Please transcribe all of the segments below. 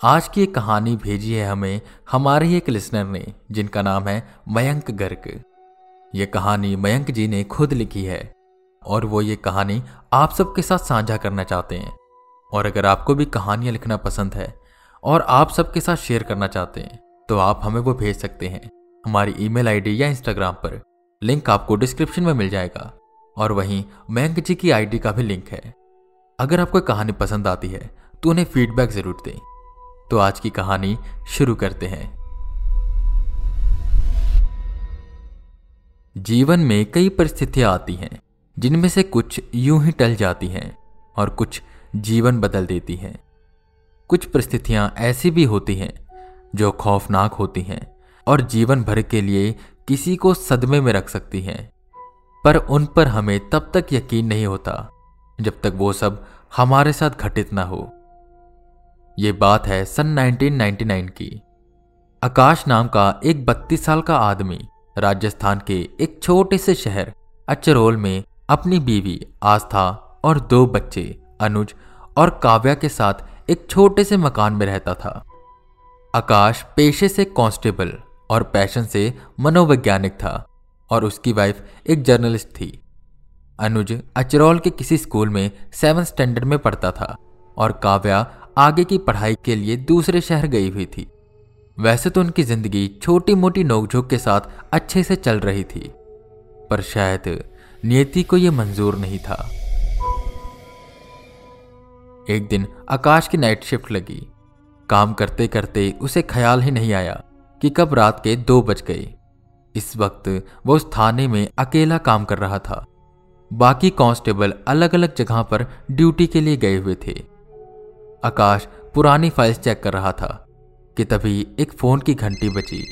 आज की एक कहानी भेजी है हमें हमारे ही एक लिसनर ने, जिनका नाम है मयंक गर्ग। ये कहानी मयंक जी ने खुद लिखी है, और वो ये कहानी आप सबके साथ साझा करना चाहते हैं। और अगर आपको भी कहानियाँ लिखना पसंद है, और आप सबके साथ शेयर करना चाहते हैं तो आप हमें वो भेज सकते हैं। हमारी ईमेल आईडी या इंस्टाग्राम पर, लिंक आपको डिस्क्रिप्शन में मिल जाएगा, और वहीं मयंक जी की आईडी का भी लिंक है। अगर आपको कहानी पसंद आती है तो उन्हें फीडबैक ज़रूर दें। तो आज की कहानी शुरू करते हैं। जीवन में कई परिस्थितियाँ आती हैं, जिनमें से कुछ यूँ ही टल जाती हैं और कुछ जीवन बदल देती हैं। कुछ परिस्थितियाँ ऐसी भी होती हैं, जो खौफनाक होती हैं और जीवन भर के लिए किसी को सदमे में रख सकती हैं। पर उन पर हमें तब तक यकीन नहीं होता, जब तक वो सब हमारे साथ घटित ना हो। ये बात है सन 1999 की। आकाश नाम का एक 32 साल का आदमी राजस्थान के एक छोटे से शहर अचरोल में अपनी बीवी, आस्था और दो बच्चे, अनुज और काव्या के साथ एक छोटे से मकान में रहता था। आकाश पेशे से कांस्टेबल और पैशन से मनोवैज्ञानिक था और उसकी वाइफ एक जर्नलिस्ट थी। अनुज अचरौल के किसी स्कूल में सेवन स्टैंडर्ड में पढ़ता था और काव्या आगे की पढ़ाई के लिए दूसरे शहर गई हुई थी। वैसे तो उनकी ज़िंदगी छोटी मोटी नोकझोंक के साथ अच्छे से चल रही थी, पर शायद नियति को यह मंजूर नहीं था। एक दिन आकाश की नाइट शिफ्ट लगी। काम करते करते उसे ख्याल ही नहीं आया कि कब रात के दो बज गए। इस वक्त वो उस थाने में अकेला काम कर रहा था। बाकी कांस्टेबल अलग अलग जगह पर ड्यूटी के लिए गए हुए थे। आकाश पुरानी फाइल्स चेक कर रहा था कि तभी एक फ़ोन की घंटी बची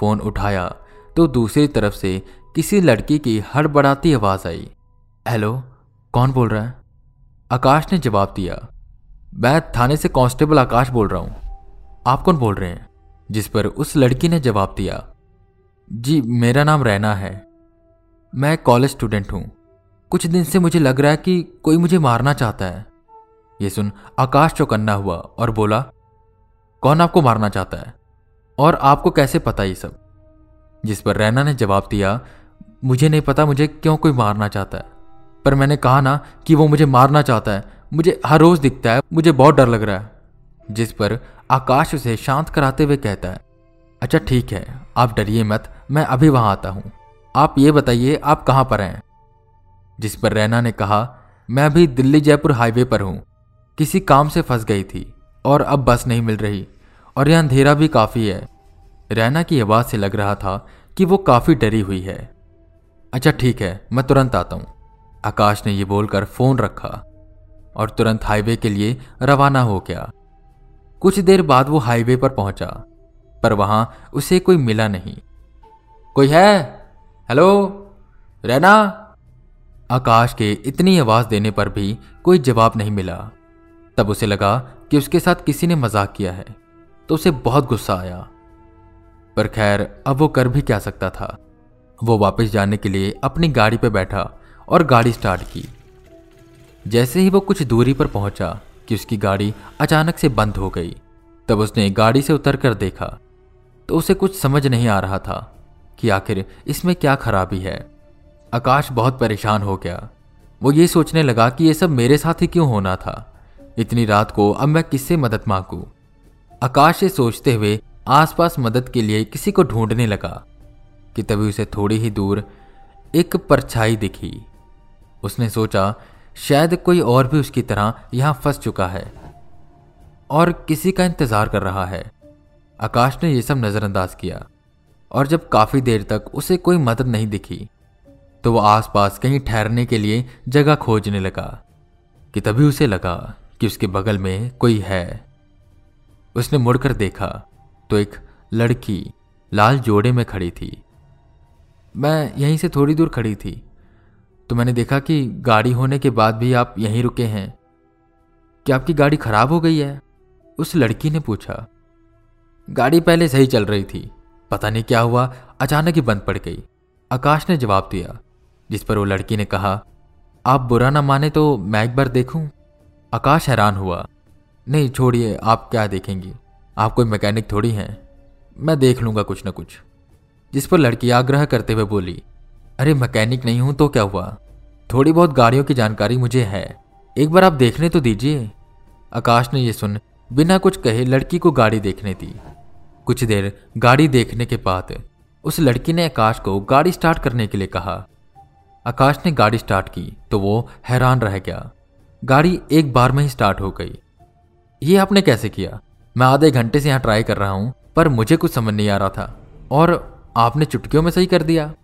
फ़ोन उठाया तो दूसरी तरफ़ से किसी लड़की की हड़बड़ाती आवाज़ आई। हेलो, कौन बोल रहा है? आकाश ने जवाब दिया। मैं थाने से कांस्टेबल आकाश बोल रहा हूँ। आप कौन बोल रहे हैं? जिस पर उस लड़की ने जवाब दिया। जी, मेरा नाम रैना है। मैं कॉलेज स्टूडेंट हूँ। कुछ दिन से मुझे लग रहा है कि कोई मुझे मारना चाहता है। ये सुन आकाश चौकन्ना हुआ और बोला, कौन आपको मारना चाहता है? और आपको कैसे पता ये सब? जिस पर रैना ने जवाब दिया, मुझे नहीं पता मुझे क्यों कोई मारना चाहता है। पर मैंने कहा ना कि वो मुझे मारना चाहता है। मुझे हर रोज दिखता है, मुझे बहुत डर लग रहा है। जिस पर आकाश उसे शांत कराते हुए कहता है अच्छा ठीक है, आप डरिए मत, मैं अभी वहाँ आता हूँ। आप ये बताइए, आप कहाँ पर हैं? जिस पर रैना ने कहा, मैं अभी दिल्ली जयपुर हाईवे पर हूँ। किसी काम से फंस गई थी और अब बस नहीं मिल रही। और यह अंधेरा भी काफ़ी है। रैना की आवाज़ से लग रहा था कि वो काफ़ी डरी हुई है। अच्छा ठीक है, मैं तुरंत आता हूँ। आकाश ने यह बोलकर फ़ोन रखा और तुरंत हाईवे के लिए रवाना हो गया। कुछ देर बाद वो हाईवे पर पहुँचा, पर वहाँ उसे कोई मिला नहीं। कोई है? हेलो? रैना? आकाश के इतनी आवाज़ देने पर भी कोई जवाब नहीं मिला। तब उसे लगा कि उसके साथ किसी ने मज़ाक किया है। तो उसे बहुत गुस्सा आया। पर खैर, अब वो कर भी क्या सकता था? वो वापस जाने के लिए अपनी गाड़ी पर बैठा और गाड़ी स्टार्ट की। जैसे ही वो कुछ दूरी पर पहुँचा कि उसकी गाड़ी अचानक से बंद हो गई, तब उसने गाड़ी से उतर कर देखा। तो उसे कुछ समझ नहीं आ रहा था कि आखिर इसमें क्या खराबी है। आकाश बहुत परेशान हो गया। वो ये सोचने लगा कि ये सब मेरे साथ ही क्यों होना था? इतनी रात को अब मैं किससे मदद मांगू? आकाश से सोचते हुए आसपास मदद के लिए किसी को ढूँढने लगा, कि तभी उसे थोड़ी ही दूर एक परछाई दिखी। उसने सोचा, शायद कोई और भी उसकी तरह यहाँ फंस चुका है, और किसी का इंतज़ार कर रहा है। आकाश ने यह सब नजरअंदाज किया, और जब काफ़ी देर तक उसे कोई मदद नहीं दिखी तो वह आसपास कहीं ठहरने के लिए जगह खोजने लगा, कि तभी उसे लगा। कि उसके बगल में कोई है। उसने मुड़कर देखा तो एक लड़की लाल जोड़े में खड़ी थी। मैं यहीं से थोड़ी दूर खड़ी थी। तो मैंने देखा कि गाड़ी होने के बाद भी आप यहीं रुके हैं। क्या आपकी गाड़ी खराब हो गई है? उस लड़की ने पूछा। गाड़ी पहले सही चल रही थी। पता नहीं क्या हुआ, अचानक ही बंद पड़ गई। आकाश ने जवाब दिया, जिस पर वो लड़की ने कहा, आप बुरा ना माने तो मैं एक बार देखूँ। आकाश हैरान हुआ। नहीं, छोड़िए, आप क्या देखेंगी? आप कोई मैकेनिक थोड़ी हैं। मैं देख लूँगा कुछ ना कुछ। जिस पर लड़की आग्रह करते हुए बोली, अरे, मैकेनिक नहीं हूँ तो क्या हुआ? थोड़ी बहुत गाड़ियों की जानकारी मुझे है। एक बार आप देखने तो दीजिए। आकाश ने यह सुन, बिना कुछ कहे लड़की को गाड़ी देखने दी। कुछ देर गाड़ी देखने के बाद उस लड़की ने आकाश को गाड़ी स्टार्ट करने के लिए कहा। आकाश ने गाड़ी स्टार्ट की तो वो हैरान रह गया। गाड़ी एक बार में ही स्टार्ट हो गई। ये आपने कैसे किया? मैं आधे घंटे से यहाँ ट्राई कर रहा हूँ, पर मुझे कुछ समझ नहीं आ रहा था। और आपने चुटकियों में सही कर दिया।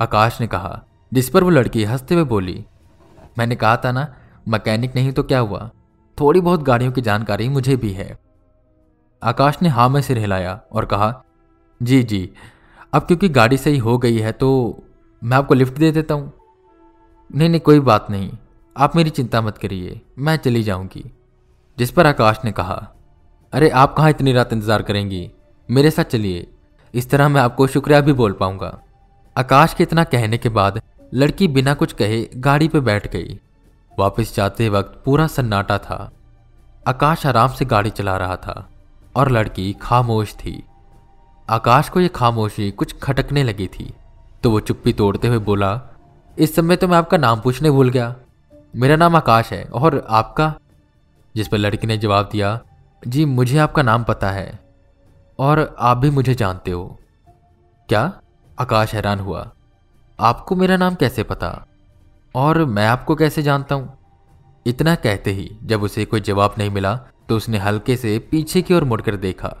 आकाश ने कहा, जिस पर वो लड़की हँसते हुए बोली, मैंने कहा था ना, मैकेनिक नहीं तो क्या हुआ? थोड़ी बहुत गाड़ियों की जानकारी मुझे भी है। आकाश ने हाँ में सिर हिलाया और कहा, जी जी, अब क्योंकि गाड़ी सही हो गई है तो मैं आपको लिफ्ट दे देता हूँ। नहीं नहीं, कोई बात नहीं। आप मेरी चिंता मत करिए, मैं चली जाऊँगी। जिस पर आकाश ने कहा, अरे, आप कहाँ इतनी रात इंतज़ार करेंगी? मेरे साथ चलिए। इस तरह मैं आपको शुक्रिया भी बोल पाऊँगा। आकाश के इतना कहने के बाद, लड़की बिना कुछ कहे गाड़ी पे बैठ गई। वापस जाते वक्त पूरा सन्नाटा था। आकाश आराम से गाड़ी चला रहा था और लड़की खामोश थी। आकाश को यह खामोशी कुछ खटकने लगी थी। तो वो चुप्पी तोड़ते हुए बोला, इस समय तो मैं आपका नाम पूछने भूल गया। मेरा नाम आकाश है और आपका? जिस पर लड़की ने जवाब दिया, जी, मुझे आपका नाम पता है और आप भी मुझे जानते हो। क्या? आकाश हैरान हुआ। आपको मेरा नाम कैसे पता? और मैं आपको कैसे जानता हूँ? इतना कहते ही, जब उसे कोई जवाब नहीं मिला तो उसने हल्के से पीछे की ओर मुड़कर देखा।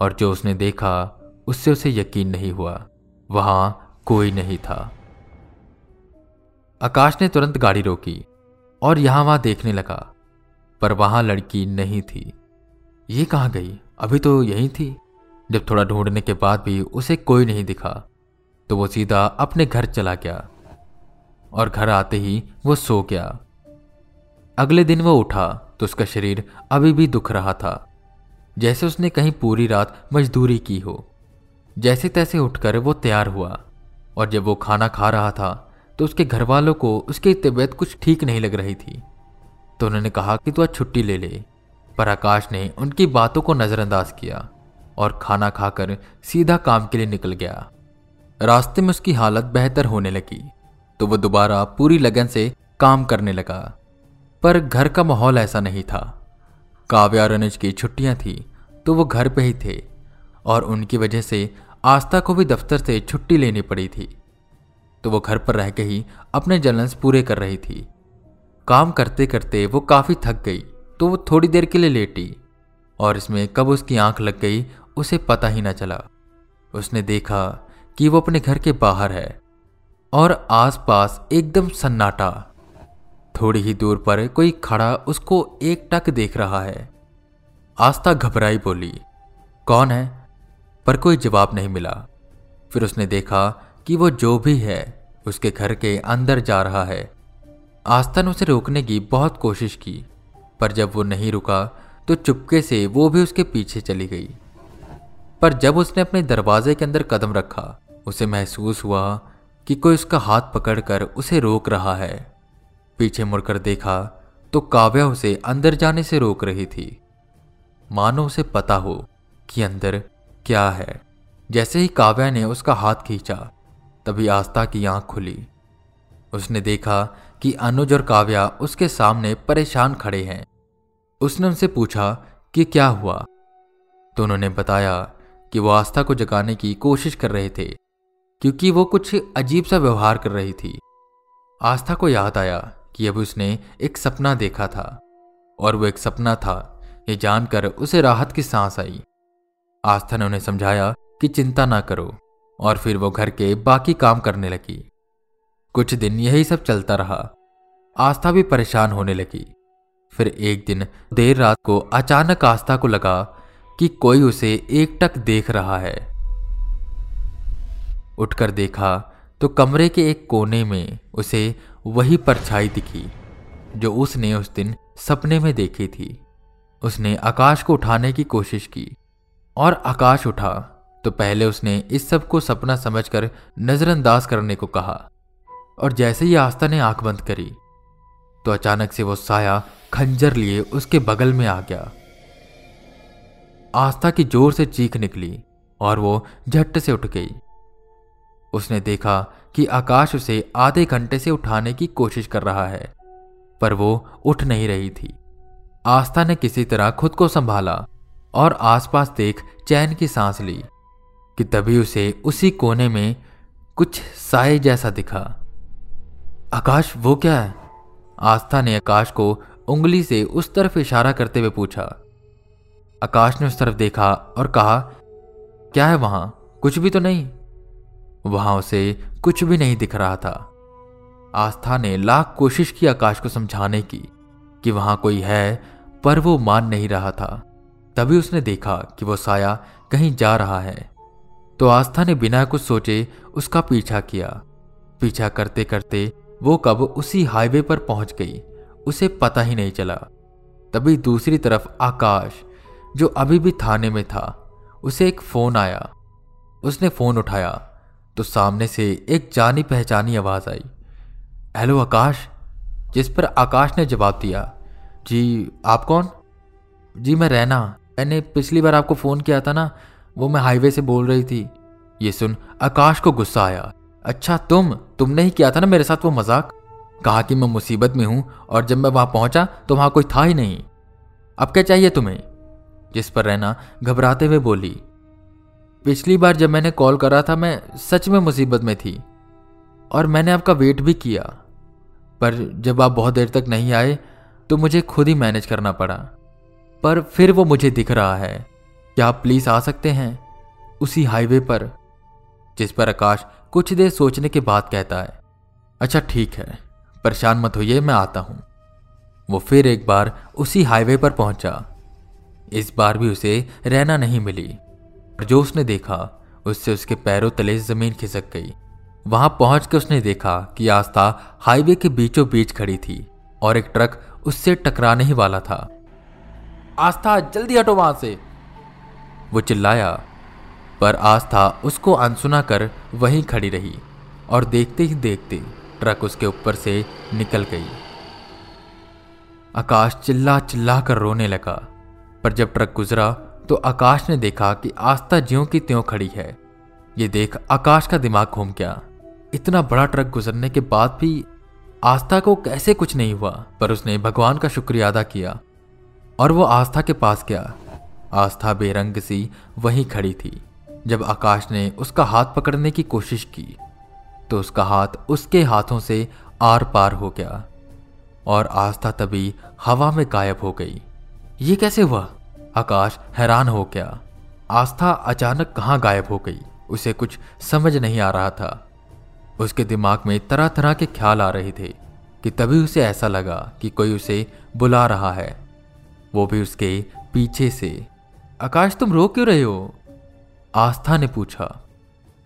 और जो उसने देखा, उससे उसे यकीन नहीं हुआ। वहाँ कोई नहीं था। आकाश ने तुरंत गाड़ी रोकी और यहाँ वहाँ देखने लगा, पर वहाँ लड़की नहीं थी। ये कहाँ गई? अभी तो यही थी। जब थोड़ा ढूँढने के बाद भी उसे कोई नहीं दिखा तो वो सीधा अपने घर चला गया और घर आते ही वो सो गया। अगले दिन वो उठा तो उसका शरीर अभी भी दुख रहा था। जैसे उसने कहीं पूरी रात मजदूरी की हो, जैसे तैसे उठकर वो तैयार हुआ और जब वो खाना खा रहा था तो उसके घर वालों को उसकी तबीयत कुछ ठीक नहीं लग रही थी। तो उन्होंने कहा कि तू आज छुट्टी ले ले। पर आकाश ने उनकी बातों को नजरअंदाज किया और खाना खाकर सीधा काम के लिए निकल गया। रास्ते में उसकी हालत बेहतर होने लगी तो वह दोबारा पूरी लगन से काम करने लगा। पर घर का माहौल ऐसा नहीं था। काव्या रनुज की छुट्टियाँ थी तो वो घर पे ही थे और उनकी वजह से आस्था को भी दफ्तर से छुट्टी लेनी पड़ी थी। तो वो घर पर रह के ही अपने जलंस पूरे कर रही थी। काम करते करते वो काफ़ी थक गई तो वो थोड़ी देर के लिए लेटी, और इसमें कब उसकी आँख लग गई, उसे पता ही ना चला। उसने देखा कि वो अपने घर के बाहर है, और आसपास एकदम सन्नाटा। थोड़ी ही दूर पर कोई खड़ा उसको एक टक देख रहा है। आस्था घबराई बोली, कौन है? पर कोई जवाब नहीं मिला। फिर उसने देखा कि वो जो भी है उसके घर के अंदर जा रहा है। आस्था ने उसे रोकने की बहुत कोशिश की, पर जब वो नहीं रुका तो चुपके से वो भी उसके पीछे चली गई। पर जब उसने अपने दरवाजे के अंदर कदम रखा, उसे महसूस हुआ कि कोई उसका हाथ पकड़कर उसे रोक रहा है। पीछे मुड़कर देखा तो काव्या उसे अंदर जाने से रोक रही थी। मानो उसे पता हो कि अंदर क्या है। जैसे ही काव्या ने उसका हाथ खींचा तभी आस्था की आँख खुली। उसने देखा कि अनुज और काव्या उसके सामने परेशान खड़े हैं। उसने उनसे पूछा कि क्या हुआ? तो उन्होंने बताया कि वो आस्था को जगाने की कोशिश कर रहे थे, क्योंकि वो कुछ अजीब सा व्यवहार कर रही थी। आस्था को याद आया कि अब उसने एक सपना देखा था, और वो एक सपना था, ये जानकर उसे राहत की सांस आई। आस्था ने उन्हें समझाया कि चिंता ना करो। और फिर वो घर के बाकी काम करने लगी। कुछ दिन यही सब चलता रहा। आस्था भी परेशान होने लगी। फिर एक दिन देर रात को अचानक आस्था को लगा कि कोई उसे एकटक देख रहा है। उठकर देखा तो कमरे के एक कोने में उसे वही परछाई दिखी, जो उसने उस दिन सपने में देखी थी। उसने आकाश को उठाने की कोशिश की और आकाश उठा। तो पहले उसने इस सबको सपना समझकर नजरअंदाज करने को कहा। और जैसे ही आस्था ने आँख बंद करी तो अचानक से वो साया खंजर लिए उसके बगल में आ गया। आस्था की ज़ोर से चीख निकली और वो झट से उठ गई। उसने देखा कि आकाश उसे आधे घंटे से उठाने की कोशिश कर रहा है, पर वो उठ नहीं रही थी। आस्था ने किसी तरह खुद को संभाला और आसपास देख चैन की सांस ली। कि तभी उसे उसी कोने में कुछ साय जैसा दिखा। आकाश, वो क्या है? आस्था ने आकाश को उंगली से उस तरफ़ इशारा करते हुए पूछा। आकाश ने उस तरफ़ देखा और कहा, क्या है वहाँ? कुछ भी तो नहीं? वहाँ उसे कुछ भी नहीं दिख रहा था। आस्था ने लाख कोशिश की आकाश को समझाने की कि वहाँ कोई है, पर वो मान नहीं रहा था। तभी उसने देखा कि वो साया कहीं जा रहा है। तो आस्था ने बिना कुछ सोचे उसका पीछा किया। पीछा करते करते वो कब उसी हाईवे पर पहुँच गई, उसे पता ही नहीं चला। तभी दूसरी तरफ़ आकाश, जो अभी भी थाने में था, उसे एक फ़ोन आया। उसने फ़ोन उठाया तो सामने से एक जानी पहचानी आवाज़ आई। हेलो आकाश, जिस पर आकाश ने जवाब दिया। जी, आप कौन? जी, मैं रहना मैंने पिछली बार आपको फ़ोन किया था ना वो मैं हाईवे से बोल रही थी। ये सुन, आकाश को गुस्सा आया। अच्छा तुम? तुमने ही किया था ना मेरे साथ वो मज़ाक? कहा कि मैं मुसीबत में हूँ और जब मैं वहाँ पहुँचा तो वहाँ कोई था ही नहीं। अब क्या चाहिए तुम्हें? जिस पर रहना घबराते हुए बोली, पिछली बार जब मैंने कॉल करा था मैं सच में मुसीबत में थी और मैंने आपका वेट भी किया। पर जब आप बहुत देर तक नहीं आए तो मुझे खुद ही मैनेज करना पड़ा। पर फिर वो मुझे दिख रहा है। क्या आप प्लीज़ आ सकते हैं? उसी हाईवे पर, जिस पर आकाश कुछ देर सोचने के बाद कहता है। अच्छा ठीक है। परेशान मत होइए, मैं आता हूँ। वो फिर एक बार उसी हाईवे पर पहुँचा। इस बार भी उसे रहना नहीं मिली। और जो उसने देखा, उससे उसके पैरों तले ज़मीन खिसक गई। वहाँ पहुँच के उसने देखा कि आस्था हाईवे के बीचों बीच खड़ी थी और एक ट्रक उससे टकराने ही वाला था। आस्था, जल्दी हटो वहाँ से। वो चिल्लाया, पर आस्था उसको अनसुना कर वहीं खड़ी रही और देखते ही देखते ट्रक उसके ऊपर से निकल गई। आकाश चिल्ला चिल्ला कर रोने लगा, पर जब ट्रक गुजरा तो आकाश ने देखा कि आस्था ज्यों की त्यों खड़ी है। ये देख आकाश का दिमाग घूम गया। इतना बड़ा ट्रक गुजरने के बाद भी आस्था को कैसे कुछ नहीं हुआ, पर उसने भगवान का शुक्रिया अदा किया और वो आस्था के पास गया। आस्था बेरंग सी वहीं खड़ी थी। जब आकाश ने उसका हाथ पकड़ने की कोशिश की तो उसका हाथ उसके हाथों से आर पार हो गया और आस्था तभी हवा में गायब हो गई। ये कैसे हुआ? आकाश हैरान हो गया। आस्था अचानक कहाँ गायब हो गई? उसे कुछ समझ नहीं आ रहा था। उसके दिमाग में तरह तरह के ख्याल आ रहे थे कि तभी उसे ऐसा लगा कि कोई उसे बुला रहा है। वो भी उसके पीछे से आकाश, तुम रो क्यों रहे हो? आस्था ने पूछा।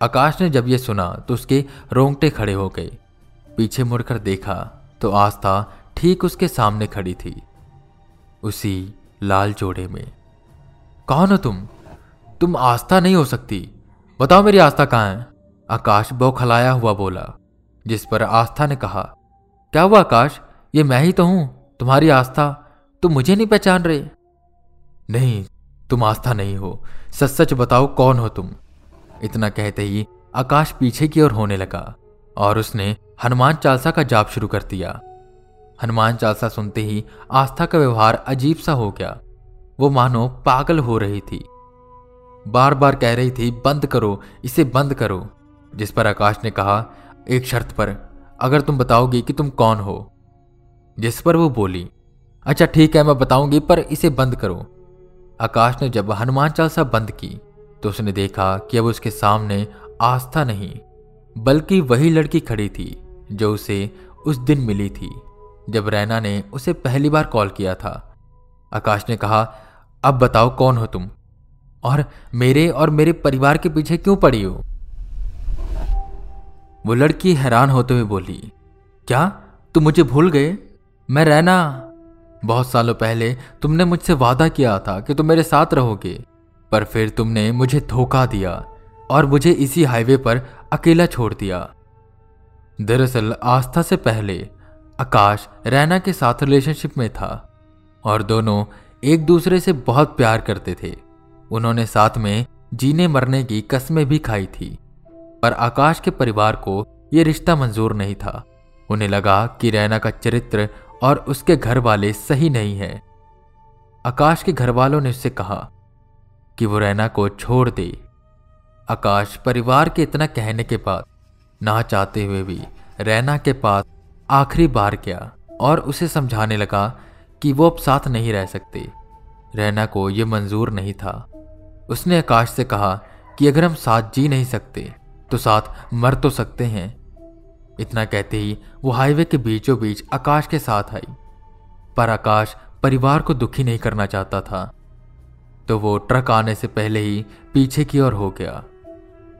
आकाश ने जब यह सुना तो उसके रोंगटे खड़े हो गए। पीछे मुड़कर देखा तो आस्था ठीक उसके सामने खड़ी थी, उसी लाल जोड़े में। कौन हो तुम? तुम आस्था नहीं हो सकती। बताओ मेरी आस्था कहाँ है? आकाश बौखलाया हुआ बोला, जिस पर आस्था ने कहा, क्या हुआ आकाश? ये मैं ही तो हूँ, तुम्हारी आस्था? तुम मुझे नहीं पहचान रहे? नहीं तुम आस्था नहीं हो। सच सच बताओ कौन हो तुम? इतना कहते ही आकाश पीछे की ओर होने लगा और उसने हनुमान चालसा का जाप शुरू कर दिया। हनुमान चालसा सुनते ही आस्था का व्यवहार अजीब सा हो गया। वो मानो पागल हो रही थी। बार बार कह रही थी, बंद करो, इसे बंद करो। जिस पर आकाश ने कहा, एक शर्त पर, अगर तुम बताओगी कि तुम कौन हो। जिस पर वो बोली अच्छा ठीक है, मैं बताऊँगी, पर इसे बंद करो। आकाश ने जब हनुमान चालीसा बंद की तो उसने देखा कि अब उसके सामने आस्था नहीं, बल्कि वही लड़की खड़ी थी, जो उसे उस दिन मिली थी, जब रैना ने उसे पहली बार कॉल किया था। आकाश ने कहा, अब बताओ कौन हो तुम? और मेरे और मेरे परिवार के पीछे क्यों पड़ी हो? वो लड़की हैरान होते हुए बोली, क्या? तुम मुझे भूल गए? मैं रैना बहुत सालों पहले तुमने मुझसे वादा किया था कि तुम मेरे साथ रहोगे, पर फिर तुमने मुझे धोखा दिया और मुझे इसी हाईवे पर अकेला छोड़ दिया। दरअसल आस्था से पहले आकाश रैना के साथ रिलेशनशिप में था और दोनों एक दूसरे से बहुत प्यार करते थे। उन्होंने साथ में जीने मरने की कस्में भी खाई थी, पर आकाश के परिवार को यह रिश्ता मंजूर नहीं था। उन्हें लगा कि रैना का चरित्र और उसके घर वाले सही नहीं है। आकाश के घर वालों ने उससे कहा कि वो रैना को छोड़ दे। आकाश परिवार के इतना कहने के बाद ना चाहते हुए भी रैना के पास आखिरी बार गया और उसे समझाने लगा कि वो अब साथ नहीं रह सकते। रैना को यह मंजूर नहीं था। उसने आकाश से कहा कि अगर हम साथ जी नहीं सकते तो साथ मर तो सकते हैं। इतना कहते ही वो हाईवे के बीचों बीच आकाश के साथ आई। पर आकाश परिवार को दुखी नहीं करना चाहता था। तो वो ट्रक आने से पहले ही पीछे की ओर हो गया।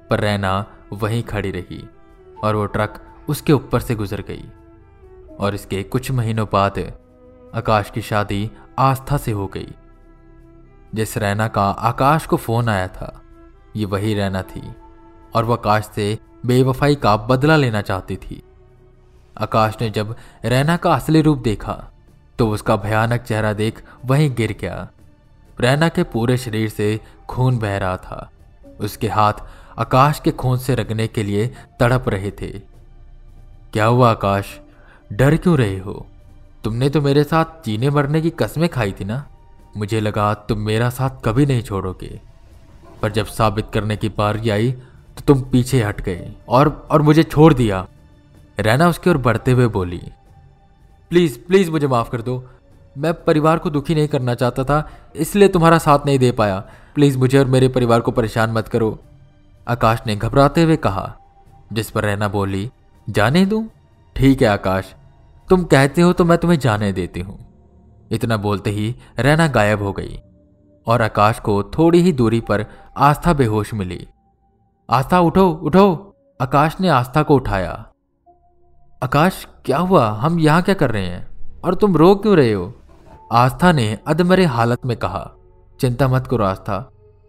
पर रैना वहीं खड़ी रही और वो ट्रक उसके ऊपर से गुजर गई। और इसके कुछ महीनों बाद आकाश की शादी आस्था से हो गई। जिस रैना का आकाश को फ़ोन आया था, ये वही रैना थी। और वह आकाश से बेवफाई का बदला लेना चाहती थी। आकाश ने जब रैना का असली रूप देखा तो उसका भयानक चेहरा देख वहीं गिर गया। रैना के पूरे शरीर से खून बह रहा था। उसके हाथ आकाश के खून से रगने के लिए तड़प रहे थे। क्या हुआ आकाश? डर क्यों रहे हो? तुमने तो मेरे साथ जीने मरने की कस्में खाई थी ना? मुझे लगा तुम मेरा साथ कभी नहीं छोड़ोगे। पर जब साबित करने की बारी आई तो तुम पीछे हट गए और और मुझे छोड़ दिया। रैना उसकी ओर बढ़ते हुए बोली, प्लीज़ प्लीज़ मुझे माफ़ कर दो। मैं परिवार को दुखी नहीं करना चाहता था, इसलिए तुम्हारा साथ नहीं दे पाया। प्लीज़ मुझे और मेरे परिवार को परेशान मत करो। आकाश ने घबराते हुए कहा, जिस पर रैना बोली, जाने दू? ठीक है आकाश। तुम कहते हो तो मैं तुम्हें जाने देती हूँ। इतना बोलते ही रैना गायब हो गई और आकाश को थोड़ी ही दूरी पर आस्था बेहोश मिली। आस्था, उठो उठो। आकाश ने आस्था को उठाया। आकाश, क्या हुआ? हम यहाँ क्या कर रहे हैं? और तुम रो क्यों रहे हो? आस्था ने अधमरे हालत में कहा, चिंता मत करो आस्था,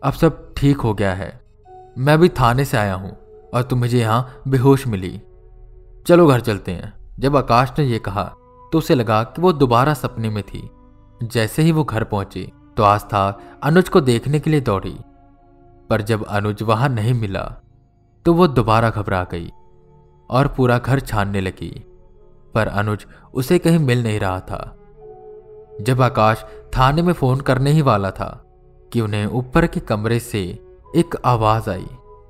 अब सब ठीक हो गया है। मैं भी थाने से आया हूँ और तुम मुझे यहाँ बेहोश मिली। चलो घर चलते हैं। जब आकाश ने यह कहा तो उसे लगा कि वो दोबारा सपने में थी। जैसे ही वो घर पहुँची तो आस्था अनुज को देखने के लिए दौड़ी। पर जब अनुज वहाँ नहीं मिला तो वो दोबारा घबरा गई और पूरा घर छानने लगी। पर अनुज उसे कहीं मिल नहीं रहा था। जब आकाश थाने में फ़ोन करने ही वाला था कि उन्हें ऊपर के कमरे से एक आवाज़ आई,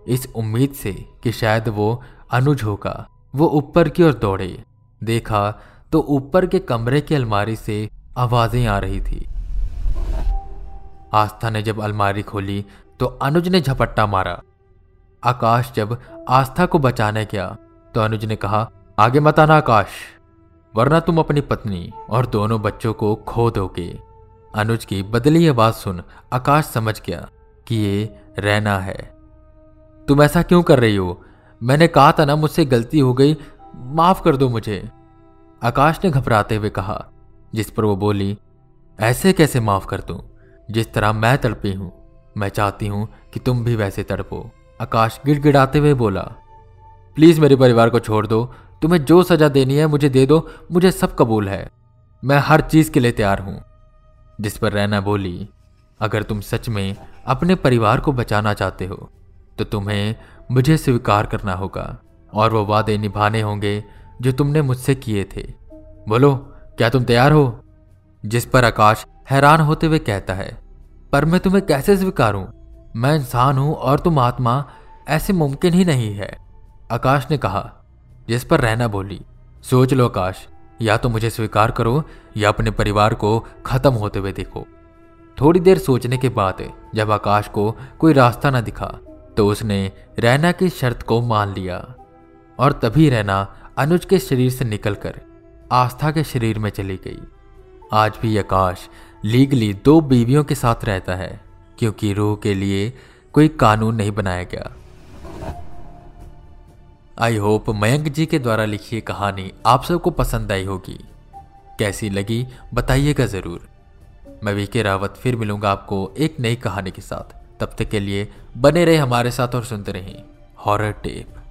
इस उम्मीद से कि शायद वो अनुज होगा, वो ऊपर की ओर दौड़े। देखा तो ऊपर के कमरे की अलमारी से आवाज़ें आ रही थी। आस्था ने जब अलमारी खोली तो अनुज ने झपट्टा मारा। आकाश जब आस्था को बचाने गया तो अनुज ने कहा, आगे मत आना आकाश, वरना तुम अपनी पत्नी और दोनों बच्चों को खो दोगे। अनुज की बदली आवाज़ सुन आकाश समझ गया कि ये रहना है। तुम ऐसा क्यों कर रही हो? मैंने कहा था ना, मुझसे गलती हो गई, माफ़ कर दो मुझे। आकाश ने घबराते हुए कहा, जिस पर वो बोली, ऐसे कैसे माफ़ कर दूँ? जिस तरह मैं तड़पी हूँ मैं चाहती हूँ कि तुम भी वैसे तड़पो। आकाश गिड़गिड़ाते हुए बोला, प्लीज़ मेरे परिवार को छोड़ दो। तुम्हें जो सजा देनी है मुझे दे दो। मुझे सब कबूल है। मैं हर चीज़ के लिए तैयार हूँ। जिस पर रैना बोली, अगर तुम सच में अपने परिवार को बचाना चाहते हो तो तुम्हें मुझे स्वीकार करना होगा और वो वादे निभाने होंगे जो तुमने मुझसे किए थे। बोलो, क्या तुम तैयार हो? जिस पर आकाश हैरान होते हुए कहता है पर मैं तुम्हें कैसे स्वीकारूं? मैं इंसान हूँ और तुम आत्मा, ऐसे मुमकिन ही नहीं है। आकाश ने कहा, जिस पर रहना बोली, सोच लो आकाश, या तो मुझे स्वीकार करो, या अपने परिवार को खत्म होते हुए देखो। थोड़ी देर सोचने के बाद, जब आकाश को कोई रास्ता ना दिखा तो उसने रैना की शर्त को मान लिया, और तभी रैना अनुज के शरीर से निकलकर आस्था के शरीर में चली गई। आज भी आकाश लीगली दो बीवियों के साथ रहता है, क्योंकि रूह के लिए कोई कानून नहीं बनाया गया। आई होप मयंक जी के द्वारा लिखी कहानी आप सबको पसंद आई होगी। कैसी लगी, बताइएगा ज़रूर। मैं वीके रावत फिर मिलूँगा आपको एक नई कहानी के साथ। तब तक के लिए बने रहे हमारे साथ और सुनते रहें हॉरर टेप